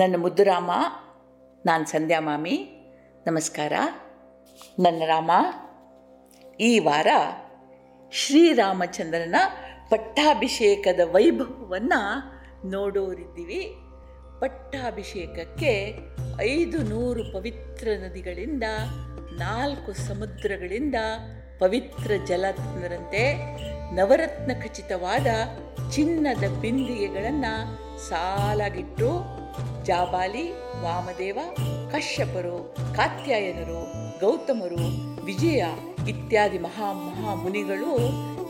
ನನ್ನ ಮುದ್ದುರಾಮ ನಾನು ಸಂಧ್ಯಾ ಮಾಮಿ, ನಮಸ್ಕಾರ. ನನ್ನ ರಾಮ, ಈ ವಾರ ಶ್ರೀರಾಮಚಂದ್ರನ ಪಟ್ಟಾಭಿಷೇಕದ ವೈಭವವನ್ನು ನೋಡೋರಿದ್ದೀವಿ. ಪಟ್ಟಾಭಿಷೇಕಕ್ಕೆ ಐದು ನೂರು ಪವಿತ್ರ ನದಿಗಳಿಂದ, ನಾಲ್ಕು ಸಮುದ್ರಗಳಿಂದ ಪವಿತ್ರ ಜಲ ನವರತ್ನ ಖಚಿತವಾದ ಚಿನ್ನದ ಬಿಂದಿಗೆಗಳನ್ನು ಸಾಲಾಗಿಟ್ಟು ಜಾಬಾಲಿ, ವಾಮದೇವ, ಕಶ್ಯಪರು, ಕಾತ್ಯಾಯನರು, ಗೌತಮರು, ವಿಜಯ ಇತ್ಯಾದಿ ಮಹಾ ಮಹಾ ಮುನಿಗಳು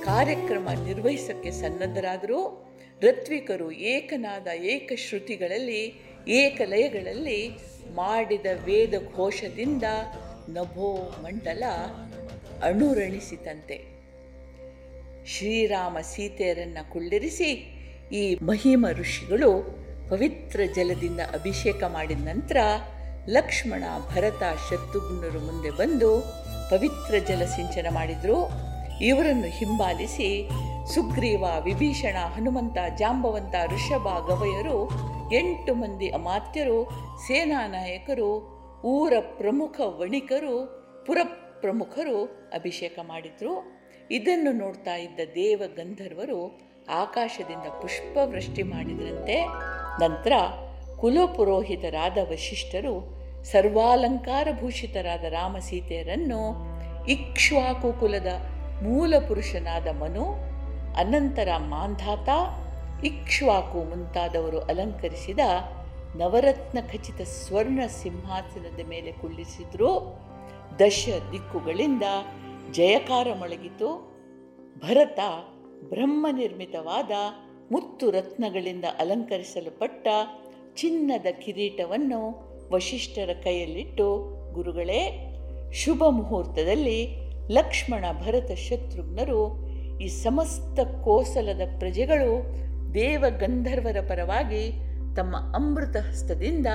ಕಾರ್ಯಕ್ರಮ ನಿರ್ವಹಿಸಕ್ಕೆ ಸನ್ನದ್ಧರಾದರು. ಋತ್ವಿಕರು ಏಕನಾದ ಏಕಶ್ರುತಿಗಳಲ್ಲಿ, ಏಕಲಯಗಳಲ್ಲಿ ಮಾಡಿದ ವೇದ ಘೋಷದಿಂದ ನಭೋ ಮಂಡಲ ಅಣುರಣಿಸಿತಂತೆ. ಶ್ರೀರಾಮ ಸೀತೆಯರನ್ನು ಕುಳ್ಳಿರಿಸಿ ಈ ಮಹಿಮ ಋಷಿಗಳು ಪವಿತ್ರ ಜಲದಿಂದ ಅಭಿಷೇಕ ಮಾಡಿದ ನಂತರ ಲಕ್ಷ್ಮಣ ಭರತ ಶತ್ರುಘ್ನರು ಮುಂದೆ ಬಂದು ಪವಿತ್ರ ಜಲ ಸಿಂಚನ ಮಾಡಿದರು. ಇವರನ್ನು ಹಿಂಬಾಲಿಸಿ ಸುಗ್ರೀವ, ವಿಭೀಷಣ, ಹನುಮಂತ, ಜಾಂಬವಂತ, ಋಷಭ, ಗವಯರು ಎಂಟು ಮಂದಿ ಅಮಾತ್ಯರು ಸೇನಾ ನಾಯಕರು ಊರ ಪ್ರಮುಖ ವಣಿಕರು ಪುರ ಪ್ರಮುಖರು ಅಭಿಷೇಕ ಮಾಡಿದರು. ಇದನ್ನು ನೋಡ್ತಾ ಇದ್ದ ದೇವ ಗಂಧರ್ವರು ಆಕಾಶದಿಂದ ಪುಷ್ಪವೃಷ್ಟಿ ಮಾಡಿದರಂತೆ. ನಂತರ ಕುಲಪುರೋಹಿತರಾದ ವಶಿಷ್ಠರು ಸರ್ವಾಲಂಕಾರಭೂಷಿತರಾದ ರಾಮ ಸೀತೆಯರನ್ನು ಇಕ್ಷ್ವಾಕು ಕುಲದ ಮೂಲ ಪುರುಷನಾದ ಮನು, ಅನಂತರ ಮಾಂಧಾತ, ಇಕ್ಷ್ವಾಕು ಮುಂತಾದವರು ಅಲಂಕರಿಸಿದ ನವರತ್ನ ಖಚಿತ ಸ್ವರ್ಣ ಸಿಂಹಾಸನದ ಮೇಲೆ ಕುಳ್ಳಿಸಿದ್ರು. ದಶ ದಿಕ್ಕುಗಳಿಂದ ಜಯಕಾರ ಮೊಳಗಿತು. ಭರತ ಬ್ರಹ್ಮ ನಿರ್ಮಿತವಾದ ಮುತ್ತು ರತ್ನಗಳಿಂದ ಅಲಂಕರಿಸಲ್ಪಟ್ಟ ಚಿನ್ನದ ಕಿರೀಟವನ್ನು ವಶಿಷ್ಠರ ಕೈಯಲ್ಲಿಟ್ಟು, ಗುರುಗಳೇ, ಶುಭ ಮುಹೂರ್ತದಲ್ಲಿ ಲಕ್ಷ್ಮಣ ಭರತ ಶತ್ರುಘ್ನರು ಈ ಸಮಸ್ತ ಕೋಸಲದ ಪ್ರಜೆಗಳು ದೇವ ಗಂಧರ್ವರ ಪರವಾಗಿ ತಮ್ಮ ಅಮೃತ ಹಸ್ತದಿಂದ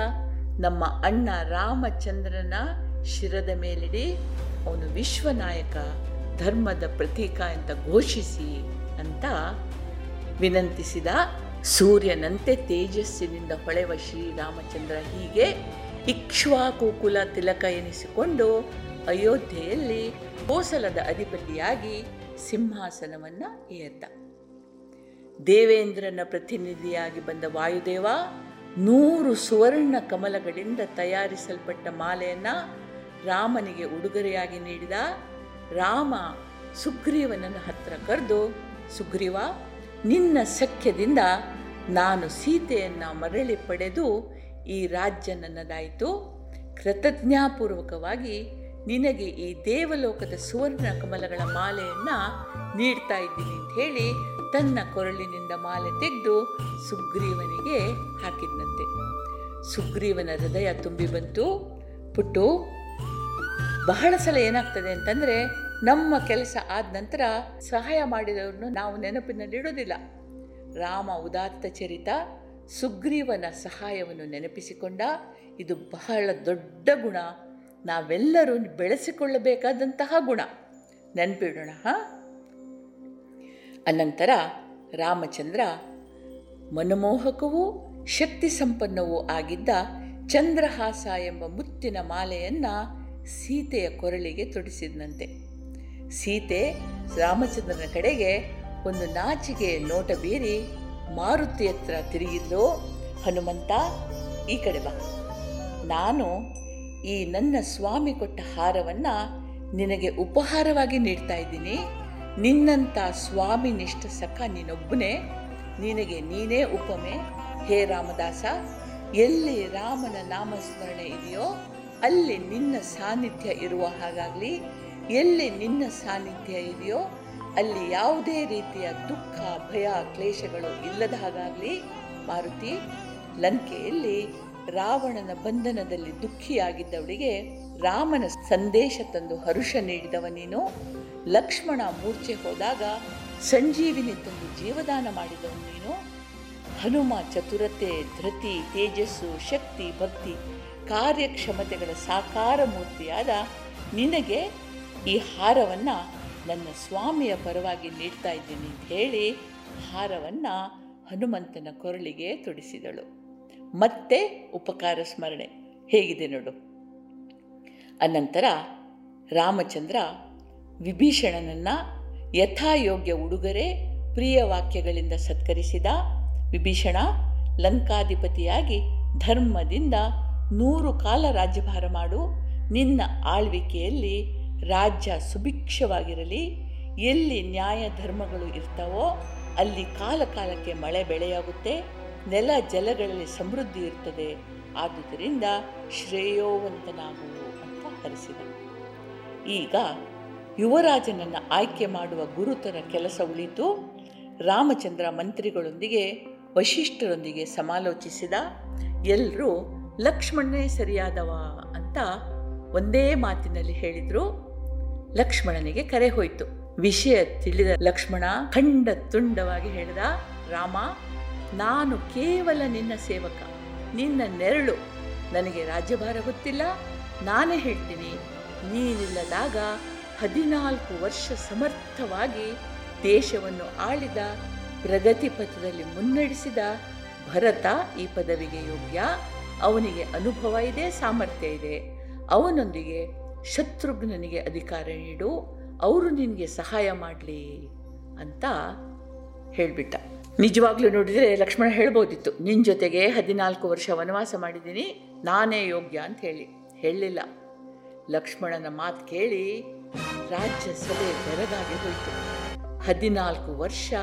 ನಮ್ಮ ಅಣ್ಣ ರಾಮಚಂದ್ರನ ಶಿರದ ಮೇಲಿಡಿ ಅವನು ವಿಶ್ವನಾಯಕ ಧರ್ಮದ ಪ್ರತೀಕ ಅಂತ ಘೋಷಿಸಿ ಅಂತ ವಿನಂತಿಸಿದ ಸೂರ್ಯನಂತೆ ತೇಜಸ್ಸಿನಿಂದ ಹೊಳೆವ ಶ್ರೀರಾಮಚಂದ್ರ ಹೀಗೆ ಇಕ್ಷ್ವಾಕುಕುಲ ತಿಲಕ ಎನಿಸಿಕೊಂಡು ಅಯೋಧ್ಯೆಯಲ್ಲಿ ಕೋಸಲದ ಅಧಿಪತಿಯಾಗಿ ಸಿಂಹಾಸನವನ್ನು ಏರ್ದ. ದೇವೇಂದ್ರನ ಪ್ರತಿನಿಧಿಯಾಗಿ ಬಂದ ವಾಯುದೇವ ನೂರು ಸುವರ್ಣ ಕಮಲಗಳಿಂದ ತಯಾರಿಸಲ್ಪಟ್ಟ ಮಾಲೆಯನ್ನು ರಾಮನಿಗೆ ಉಡುಗೊರೆಯಾಗಿ ನೀಡಿದ ರಾಮ ಸುಗ್ರೀವನನ್ನು ಹತ್ತಿರ ಕರೆದು, ಸುಗ್ರೀವ ನಿನ್ನ ಸಖ್ಯದಿಂದ ನಾನು ಸೀತೆಯನ್ನು ಮರಳಿ ಪಡೆದು ಈ ರಾಜ್ಯ ನನ್ನದಾಯಿತು. ಕೃತಜ್ಞಾಪೂರ್ವಕವಾಗಿ ನಿನಗೆ ಈ ದೇವಲೋಕದ ಸುವರ್ಣ ಕಮಲಗಳ ಮಾಲೆಯನ್ನು ನೀಡ್ತಾ ಇದ್ದೀನಿ ಅಂತ ಹೇಳಿ ತನ್ನ ಕೊರಳಿನಿಂದ ಮಾಲೆ ತೆಗೆದು ಸುಗ್ರೀವನಿಗೆ ಹಾಕಿದ್ನಂತೆ. ಸುಗ್ರೀವನ ಹೃದಯ ತುಂಬಿ ಬಂತು. ಪುಟ್ಟು, ಬಹಳ ಸಲ ಏನಾಗ್ತದೆ ಅಂತಂದರೆ ನಮ್ಮ ಕೆಲಸ ಆದ ನಂತರ ಸಹಾಯ ಮಾಡಿದವರನ್ನು ನಾವು ನೆನಪಿನಲ್ಲಿಡೋದಿಲ್ಲ ರಾಮ ಉದಾತ್ತ ಚರಿತ ಸುಗ್ರೀವನ ಸಹಾಯವನ್ನು ನೆನಪಿಸಿಕೊಂಡ. ಇದು ಬಹಳ ದೊಡ್ಡ ಗುಣ. ನಾವೆಲ್ಲರೂ ಬೆಳೆಸಿಕೊಳ್ಳಬೇಕಾದಂತಹ ಗುಣ. ನೆನಪಿಡೋಣ, ಹಾಂ? ಅನಂತರ ರಾಮಚಂದ್ರ ಮನಮೋಹಕವೂ ಶಕ್ತಿ ಸಂಪನ್ನವೂ ಆಗಿದ್ದ ಚಂದ್ರಹಾಸ ಎಂಬ ಮುತ್ತಿನ ಮಾಲೆಯನ್ನು ಸೀತೆಯ ಕೊರಳಿಗೆ ತೊಡಿಸಿದಂತೆ ಸೀತೆ ರಾಮಚಂದ್ರನ ಕಡೆಗೆ ಒಂದು ನಾಚಿಕೆ ನೋಟ ಬೀರಿ ಮಾರುತಿ ಹತ್ರ ತಿರುಗಿದ್ಲು. ಹನುಮಂತ, ಈ ಕಡೆ ಬಾ. ನಾನು ಈ ನನ್ನ ಸ್ವಾಮಿ ಕೊಟ್ಟ ಹಾರವನ್ನು ನಿನಗೆ ಉಪಹಾರವಾಗಿ ನೀಡ್ತಾ ಇದ್ದೀನಿ. ನಿನ್ನಂಥ ಸ್ವಾಮಿ ನಿಷ್ಠ ಸಖ ನೀನೊಬ್ಬನೇ, ನಿನಗೆ ನೀನೇ ಉಪಮೆ. ಹೇ ರಾಮದಾಸ, ಎಲ್ಲಿ ರಾಮನ ನಾಮಸ್ಮರಣೆ ಇದೆಯೋ, ಅಲ್ಲಿ ನಿನ್ನ ಸಾನ್ನಿಧ್ಯ ಇರುವ ಹಾಗಾಗಲಿ ಎಲ್ಲಿ ನಿನ್ನ ಸಾನ್ನಿಧ್ಯ ಇದೆಯೋ ಅಲ್ಲಿ ಯಾವುದೇ ರೀತಿಯ ದುಃಖ, ಭಯ, ಕ್ಲೇಶಗಳು ಇಲ್ಲದ ಹಾಗಾಗಲಿ, ಮಾರುತಿ, ಲಂಕೆಯಲ್ಲಿ ರಾವಣನ ಬಂಧನದಲ್ಲಿ ದುಃಖಿಯಾಗಿದ್ದವಳಿಗೆ ರಾಮನ ಸಂದೇಶ ತಂದು ಹರುಷ ನೀಡಿದವ ನೀನು. ಲಕ್ಷ್ಮಣ ಮೂರ್ಛೆ ಹೋದಾಗ ಸಂಜೀವಿನಿ ತಂದು ಜೀವದಾನ ಮಾಡಿದವನು ನೀನು. ಹನುಮ ಚತುರತೆ, ಧೃತಿ, ತೇಜಸ್ಸು, ಶಕ್ತಿ, ಭಕ್ತಿ, ಕಾರ್ಯಕ್ಷಮತೆಗಳ ಸಾಕಾರ ಮೂರ್ತಿಯಾದ ನಿನಗೆ ಈ ಹಾರವನ್ನು ನನ್ನ ಸ್ವಾಮಿಯ ಪರವಾಗಿ ನೀಡ್ತಾ ಇದ್ದೀನಿ ಅಂತ ಹೇಳಿ ಹಾರವನ್ನು ಹನುಮಂತನ ಕೊರಳಿಗೆ ತೊಡಿಸಿದಳು. ಮತ್ತೆ ಉಪಕಾರ ಸ್ಮರಣೆ. ಹೇಗಿದೆ ನೋಡು. ಅನಂತರ ರಾಮಚಂದ್ರ ವಿಭೀಷಣನನ್ನು ಯಥಾಯೋಗ್ಯ ಉಡುಗೊರೆ, ಪ್ರಿಯ ವಾಕ್ಯಗಳಿಂದ ಸತ್ಕರಿಸಿದ ವಿಭೀಷಣ ಲಂಕಾಧಿಪತಿಯಾಗಿ ಧರ್ಮದಿಂದ ನೂರು ಕಾಲ ರಾಜ್ಯಭಾರ ಮಾಡು. ನಿನ್ನ ಆಳ್ವಿಕೆಯಲ್ಲಿ ರಾಜ್ಯ ಸುಭಿಕ್ಷವಾಗಿರಲಿ, ಎಲ್ಲಿ ನ್ಯಾಯ ಧರ್ಮಗಳು ಇರ್ತಾವೋ ಅಲ್ಲಿ ಕಾಲ ಕಾಲಕ್ಕೆ ಮಳೆ ಬೆಳೆಯಾಗುತ್ತೆ, ನೆಲ ಜಲಗಳಲ್ಲಿ ಸಮೃದ್ಧಿ ಇರ್ತದೆ. ಆದುದರಿಂದ ಶ್ರೇಯೋವಂತನಾಗು ಅಂತ ಹರಿಸಿದ ಈಗ ಯುವರಾಜನನ್ನು ಆಯ್ಕೆ ಮಾಡುವ ಗುರುತರ ಕೆಲಸ ಉಳಿತು. ರಾಮಚಂದ್ರ ಮಂತ್ರಿಗಳೊಂದಿಗೆ, ವಶಿಷ್ಠರೊಂದಿಗೆ ಸಮಾಲೋಚಿಸಿದ. ಎಲ್ಲರೂ ಲಕ್ಷ್ಮಣನೇ ಸರಿಯಾದವ? ಅಂತ ಒಂದೇ ಮಾತಿನಲ್ಲಿ ಹೇಳಿದ್ರು, ಲಕ್ಷ್ಮಣನಿಗೆ ಕರೆ ಹೋಯಿತು. ವಿಷಯ ತಿಳಿದ ಲಕ್ಷ್ಮಣ ಖಂಡ ತುಂಡವಾಗಿ ಹೇಳಿದ, ರಾಮ, ನಾನು ಕೇವಲ ನಿನ್ನ ಸೇವಕ, ನಿನ್ನ ನೆರಳು, ನನಗೆ ರಾಜ್ಯಭಾರ ಗೊತ್ತಿಲ್ಲ, ನಾನೇ ಹೇಳ್ತೀನಿ, ನೀನಿಲ್ಲದಾಗ ಹದಿನಾಲ್ಕು ವರ್ಷ ಸಮರ್ಥವಾಗಿ ದೇಶವನ್ನು ಆಳಿದ, ಪ್ರಗತಿ ಪಥದಲ್ಲಿ ಮುನ್ನಡೆಸಿದ ಭರತ ಈ ಪದವಿಗೆ ಯೋಗ್ಯ, ಅವನಿಗೆ ಅನುಭವ ಇದೆ, ಸಾಮರ್ಥ್ಯ ಇದೆ. ಅವನೊಂದಿಗೆ ಶತ್ರುಘ್ನನಿಗೆ ಅಧಿಕಾರ ನೀಡು, ಅವರು ನಿನಗೆ ಸಹಾಯ ಮಾಡಲಿ ಅಂತ ಹೇಳಿಬಿಟ್ಟ. ನಿಜವಾಗ್ಲೂ ನೋಡಿದರೆ ಲಕ್ಷ್ಮಣ ಹೇಳ್ಬೋದಿತ್ತು ನಿನ್ನ ಜೊತೆಗೆ ಹದಿನಾಲ್ಕು ವರ್ಷ ವನವಾಸ ಮಾಡಿದ್ದೀನಿ, ನಾನೇ ಯೋಗ್ಯ ಅಂತ ಹೇಳಿ. ಹೇಳಲಿಲ್ಲ. ಲಕ್ಷ್ಮಣನ ಮಾತು ಕೇಳಿ ರಾಜ್ಯಸಭೆ ಬೆರಗಾಗಿ ಹೋಯಿತು. ಹದಿನಾಲ್ಕು ವರ್ಷ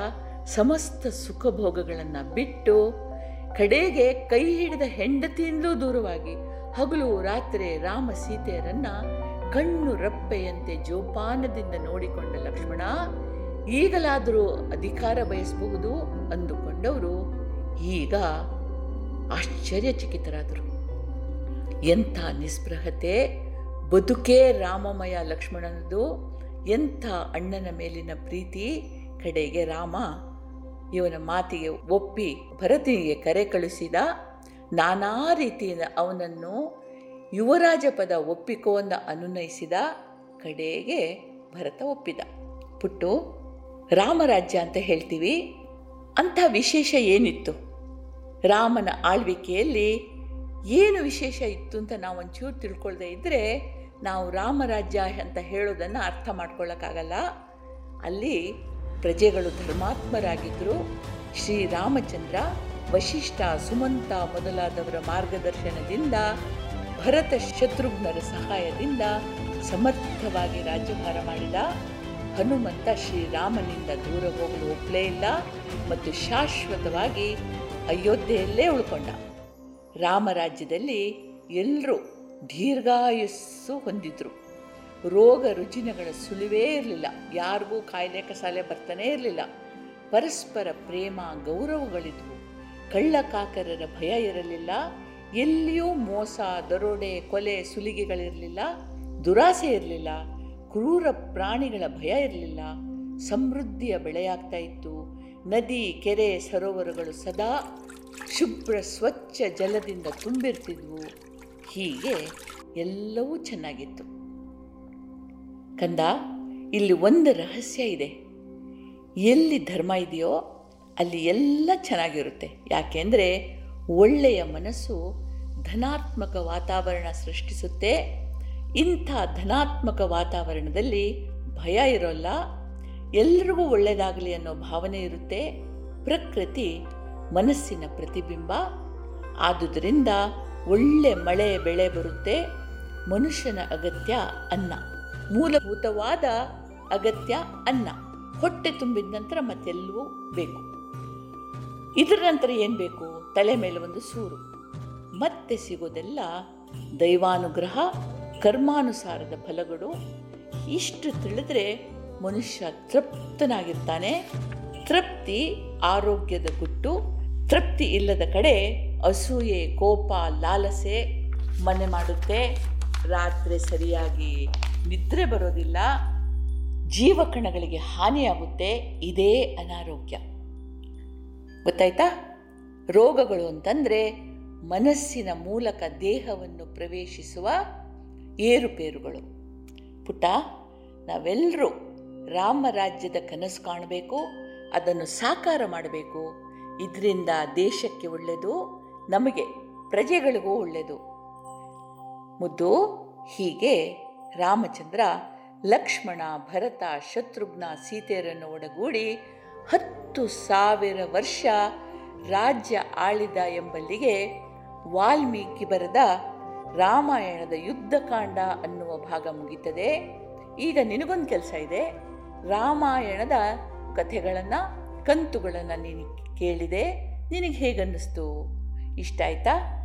ಸಮಸ್ತ ಸುಖಭೋಗಗಳನ್ನು ಬಿಟ್ಟು, ಕಡೆಗೆ ಕೈ ಹಿಡಿದ ಹೆಂಡತಿಯಿಂದಲೂ ದೂರವಾಗಿ ಹಗಲು ರಾತ್ರಿ ರಾಮ ಸೀತೆಯರನ್ನ ಕಣ್ಣು ರಪ್ಪೆಯಂತೆ ಜೋಪಾನದಿಂದ ನೋಡಿಕೊಂಡ ಲಕ್ಷ್ಮಣ, ಈಗಲಾದರೂ ಅಧಿಕಾರ ಬಯಸಬಹುದು ಅಂದುಕೊಂಡವರು ಈಗ ಆಶ್ಚರ್ಯಚಕಿತರಾದರು. ಎಂಥ ನಿಸ್ಪೃಹತೆ, ಬದುಕೇ ರಾಮಮಯ ಲಕ್ಷ್ಮಣನದು, ಎಂಥ ಅಣ್ಣನ ಮೇಲಿನ ಪ್ರೀತಿ, ಕಡೆಗೆ ರಾಮ ಇವನ ಮಾತಿಗೆ ಒಪ್ಪಿ ಭರತನಿಗೆ ಕರೆ ಕಳಿಸಿದ ನಾನಾ ರೀತಿಯಿಂದ ಅವನನ್ನು ಯುವರಾಜ ಪದ ಒಪ್ಪಿಕೋಂದ ಅನುನಯಿಸಿದ ಕಡೆಗೆ ಭರತ ಒಪ್ಪಿದ. ಪುಟ್ಟು, ರಾಮರಾಜ್ಯ ಅಂತ ಹೇಳ್ತೀವಿ, ಅಂಥ ವಿಶೇಷ ಏನಿತ್ತು? ರಾಮನ ಆಳ್ವಿಕೆಯಲ್ಲಿ ಏನು ವಿಶೇಷ ಇತ್ತು ಅಂತ ನಾವು ಒಂಚೂರು ತಿಳ್ಕೊಳ್ದೇ ಇದ್ದರೆ ನಾವು ರಾಮರಾಜ್ಯ ಅಂತ ಹೇಳೋದನ್ನು ಅರ್ಥ ಮಾಡ್ಕೊಳ್ಳೋಕ್ಕಾಗಲ್ಲ ಅಲ್ಲಿ ಪ್ರಜೆಗಳು ಧರ್ಮಾತ್ಮರಾಗಿದ್ದರು ಶ್ರೀರಾಮಚಂದ್ರ ವಶಿಷ್ಠ ಸುಮಂತ ಮೊದಲಾದವರ ಮಾರ್ಗದರ್ಶನದಿಂದ, ಭರತ ಶತ್ರುಘ್ನರ ಸಹಾಯದಿಂದ ಸಮರ್ಥವಾಗಿ ರಾಜ್ಯಭಾರ ಮಾಡಿದ ಹನುಮಂತ ಶ್ರೀರಾಮನಿಂದ ದೂರ ಹೋಗಲು ಒಪ್ಪಲೇ ಇಲ್ಲ ಮತ್ತು ಶಾಶ್ವತವಾಗಿ ಅಯೋಧ್ಯೆಯಲ್ಲೇ ಉಳ್ಕೊಂಡ. ರಾಮರಾಜ್ಯದಲ್ಲಿ ಎಲ್ಲರೂ ದೀರ್ಘಾಯುಸ್ಸು ಹೊಂದಿದ್ರು. ರೋಗ ರುಜಿನಗಳ ಸುಳಿವೇ ಇರಲಿಲ್ಲ. ಯಾರಿಗೂ ಕಾಯಿಲೆ ಕಸಾಲೆ ಬರ್ತಾನೇ ಇರಲಿಲ್ಲ. ಪರಸ್ಪರ ಪ್ರೇಮ, ಗೌರವಗಳಿದ್ವು. ಕಳ್ಳಕಾಕರರ ಭಯ ಇರಲಿಲ್ಲ. ಎಲ್ಲಿಯೂ ಮೋಸ, ದರೋಡೆ, ಕೊಲೆ, ಸುಲಿಗೆಗಳಿರಲಿಲ್ಲ. ದುರಾಸೆ ಇರಲಿಲ್ಲ. ಕ್ರೂರ ಪ್ರಾಣಿಗಳ ಭಯ ಇರಲಿಲ್ಲ. ಸಮೃದ್ಧಿಯ ಬೆಳೆಯಾಗ್ತಾ ಇತ್ತು. ನದಿ, ಕೆರೆ, ಸರೋವರಗಳು ಸದಾ ಶುಭ್ರ, ಸ್ವಚ್ಛ ಜಲದಿಂದ ತುಂಬಿರ್ತಿದ್ವು. ಹೀಗೆ ಎಲ್ಲವೂ ಚೆನ್ನಾಗಿತ್ತು. ಕಂದ, ಇಲ್ಲಿ ಒಂದು ರಹಸ್ಯ ಇದೆ. ಎಲ್ಲಿ ಧರ್ಮ ಇದೆಯೋ ಅಲ್ಲಿ ಎಲ್ಲ ಚೆನ್ನಾಗಿರುತ್ತೆ. ಯಾಕೆಂದರೆ ಒಳ್ಳೆಯ ಮನಸ್ಸು ಧನಾತ್ಮಕ ವಾತಾವರಣ ಸೃಷ್ಟಿಸುತ್ತೆ. ಇಂಥ ಧನಾತ್ಮಕ ವಾತಾವರಣದಲ್ಲಿ ಭಯ ಇರೋಲ್ಲ. ಎಲ್ರಿಗೂ ಒಳ್ಳೆಯದಾಗಲಿ ಅನ್ನೋ ಭಾವನೆ ಇರುತ್ತೆ. ಪ್ರಕೃತಿ ಮನಸ್ಸಿನ ಪ್ರತಿಬಿಂಬ. ಆದುದರಿಂದ ಒಳ್ಳೆ ಮಳೆ, ಬೆಳೆ ಬರುತ್ತೆ. ಮನುಷ್ಯನ ಅಗತ್ಯ ಅನ್ನ. ಮೂಲಭೂತವಾದ ಅಗತ್ಯ ಅನ್ನ. ಹೊಟ್ಟೆ ತುಂಬಿದ ನಂತರ ಮತ್ತೆಲ್ಲವೂ ಬೇಕು. ಇದರ ನಂತರ ಏನು ಬೇಕು? ತಲೆ ಮೇಲೆ ಒಂದು ಸೂರು. ಮತ್ತೆ ಸಿಗೋದೆಲ್ಲ ದೈವಾನುಗ್ರಹ, ಕರ್ಮಾನುಸಾರದ ಫಲಗಳು. ಇಷ್ಟು ತಿಳಿದ್ರೆ ಮನುಷ್ಯ ತೃಪ್ತನಾಗಿರ್ತಾನೆ. ತೃಪ್ತಿ ಆರೋಗ್ಯದ ಗುಟ್ಟು. ತೃಪ್ತಿ ಇಲ್ಲದ ಕಡೆ ಅಸೂಯೆ, ಕೋಪ, ಲಾಲಸೆ ಮನೆ ಮಾಡುತ್ತೆ. ರಾತ್ರಿ ಸರಿಯಾಗಿ ನಿದ್ರೆ ಬರೋದಿಲ್ಲ. ಜೀವಕಣಗಳಿಗೆ ಹಾನಿಯಾಗುತ್ತೆ. ಇದೇ ಅನಾರೋಗ್ಯ. ಗೊತ್ತಾಯ್ತಾ? ರೋಗಗಳು ಅಂತಂದರೆ ಮನಸ್ಸಿನ ಮೂಲಕ ದೇಹವನ್ನು ಪ್ರವೇಶಿಸುವ ಏರುಪೇರುಗಳು. ಪುಟ ನಾವೆಲ್ಲರೂ ರಾಮರಾಜ್ಯದ ಕನಸು ಕಾಣಬೇಕು, ಅದನ್ನು ಸಾಕಾರ ಮಾಡಬೇಕು. ಇದರಿಂದ ದೇಶಕ್ಕೆ ಒಳ್ಳೆಯದು ನಮಗೆ ಪ್ರಜೆಗಳಿಗೂ ಒಳ್ಳೆಯದು ಮುದ್ದು, ಹೀಗೆ ರಾಮಚಂದ್ರ ಲಕ್ಷ್ಮಣ, ಭರತ, ಶತ್ರುಘ್ನ, ಸೀತೆಯರನ್ನು ಒಡಗೂಡಿ ಹತ್ತು ಸಾವಿರ ವರ್ಷ ರಾಜ್ಯ ಆಳಿದ ಎಂಬಲ್ಲಿಗೆ ವಾಲ್ಮೀಕಿ ಬರೆದ ರಾಮಾಯಣದ ಯುದ್ಧಕಾಂಡ ಅನ್ನುವ ಭಾಗ ಮುಗಿತದೆ. ಈಗ ನಿನಗೊಂದು ಕೆಲಸ ಇದೆ. ರಾಮಾಯಣದ ಕಥೆಗಳನ್ನು, ಕಂತುಗಳನ್ನು ನೀನು ಕೇಳಿದೆ. ನಿನಗೆ ಹೇಗನ್ನಿಸ್ತು? ಇಷ್ಟ ಆಯ್ತಾ?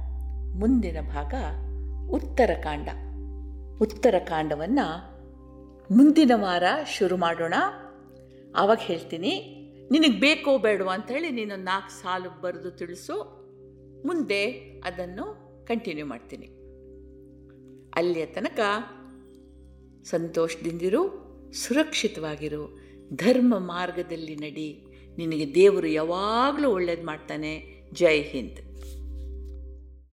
ಮುಂದಿನ ಭಾಗ ಉತ್ತರಕಾಂಡ ಉತ್ತರಕಾಂಡವನ್ನು ಮುಂದಿನ ವಾರ ಶುರು ಮಾಡೋಣ. ಆವಾಗ ಹೇಳ್ತೀನಿ. ನಿನಗೆ ಬೇಕೋ ಬೇಡವೋ ಅಂಥೇಳಿ ನೀನು ನಾಲ್ಕು ಸಾಲು ಬರೆದು ತಿಳಿಸು. ಮುಂದೆ ಅದನ್ನು ಕಂಟಿನ್ಯೂ ಮಾಡ್ತೀನಿ. ಅಲ್ಲಿಯ ತನಕ ಸಂತೋಷದಿಂದಿರು, ಸುರಕ್ಷಿತವಾಗಿರು. ಧರ್ಮ ಮಾರ್ಗದಲ್ಲಿ ನಡಿ. ನಿನಗೆ ದೇವರು ಯಾವಾಗಲೂ ಒಳ್ಳೇದು ಮಾಡ್ತಾನೆ. ಜೈ ಹಿಂದ್.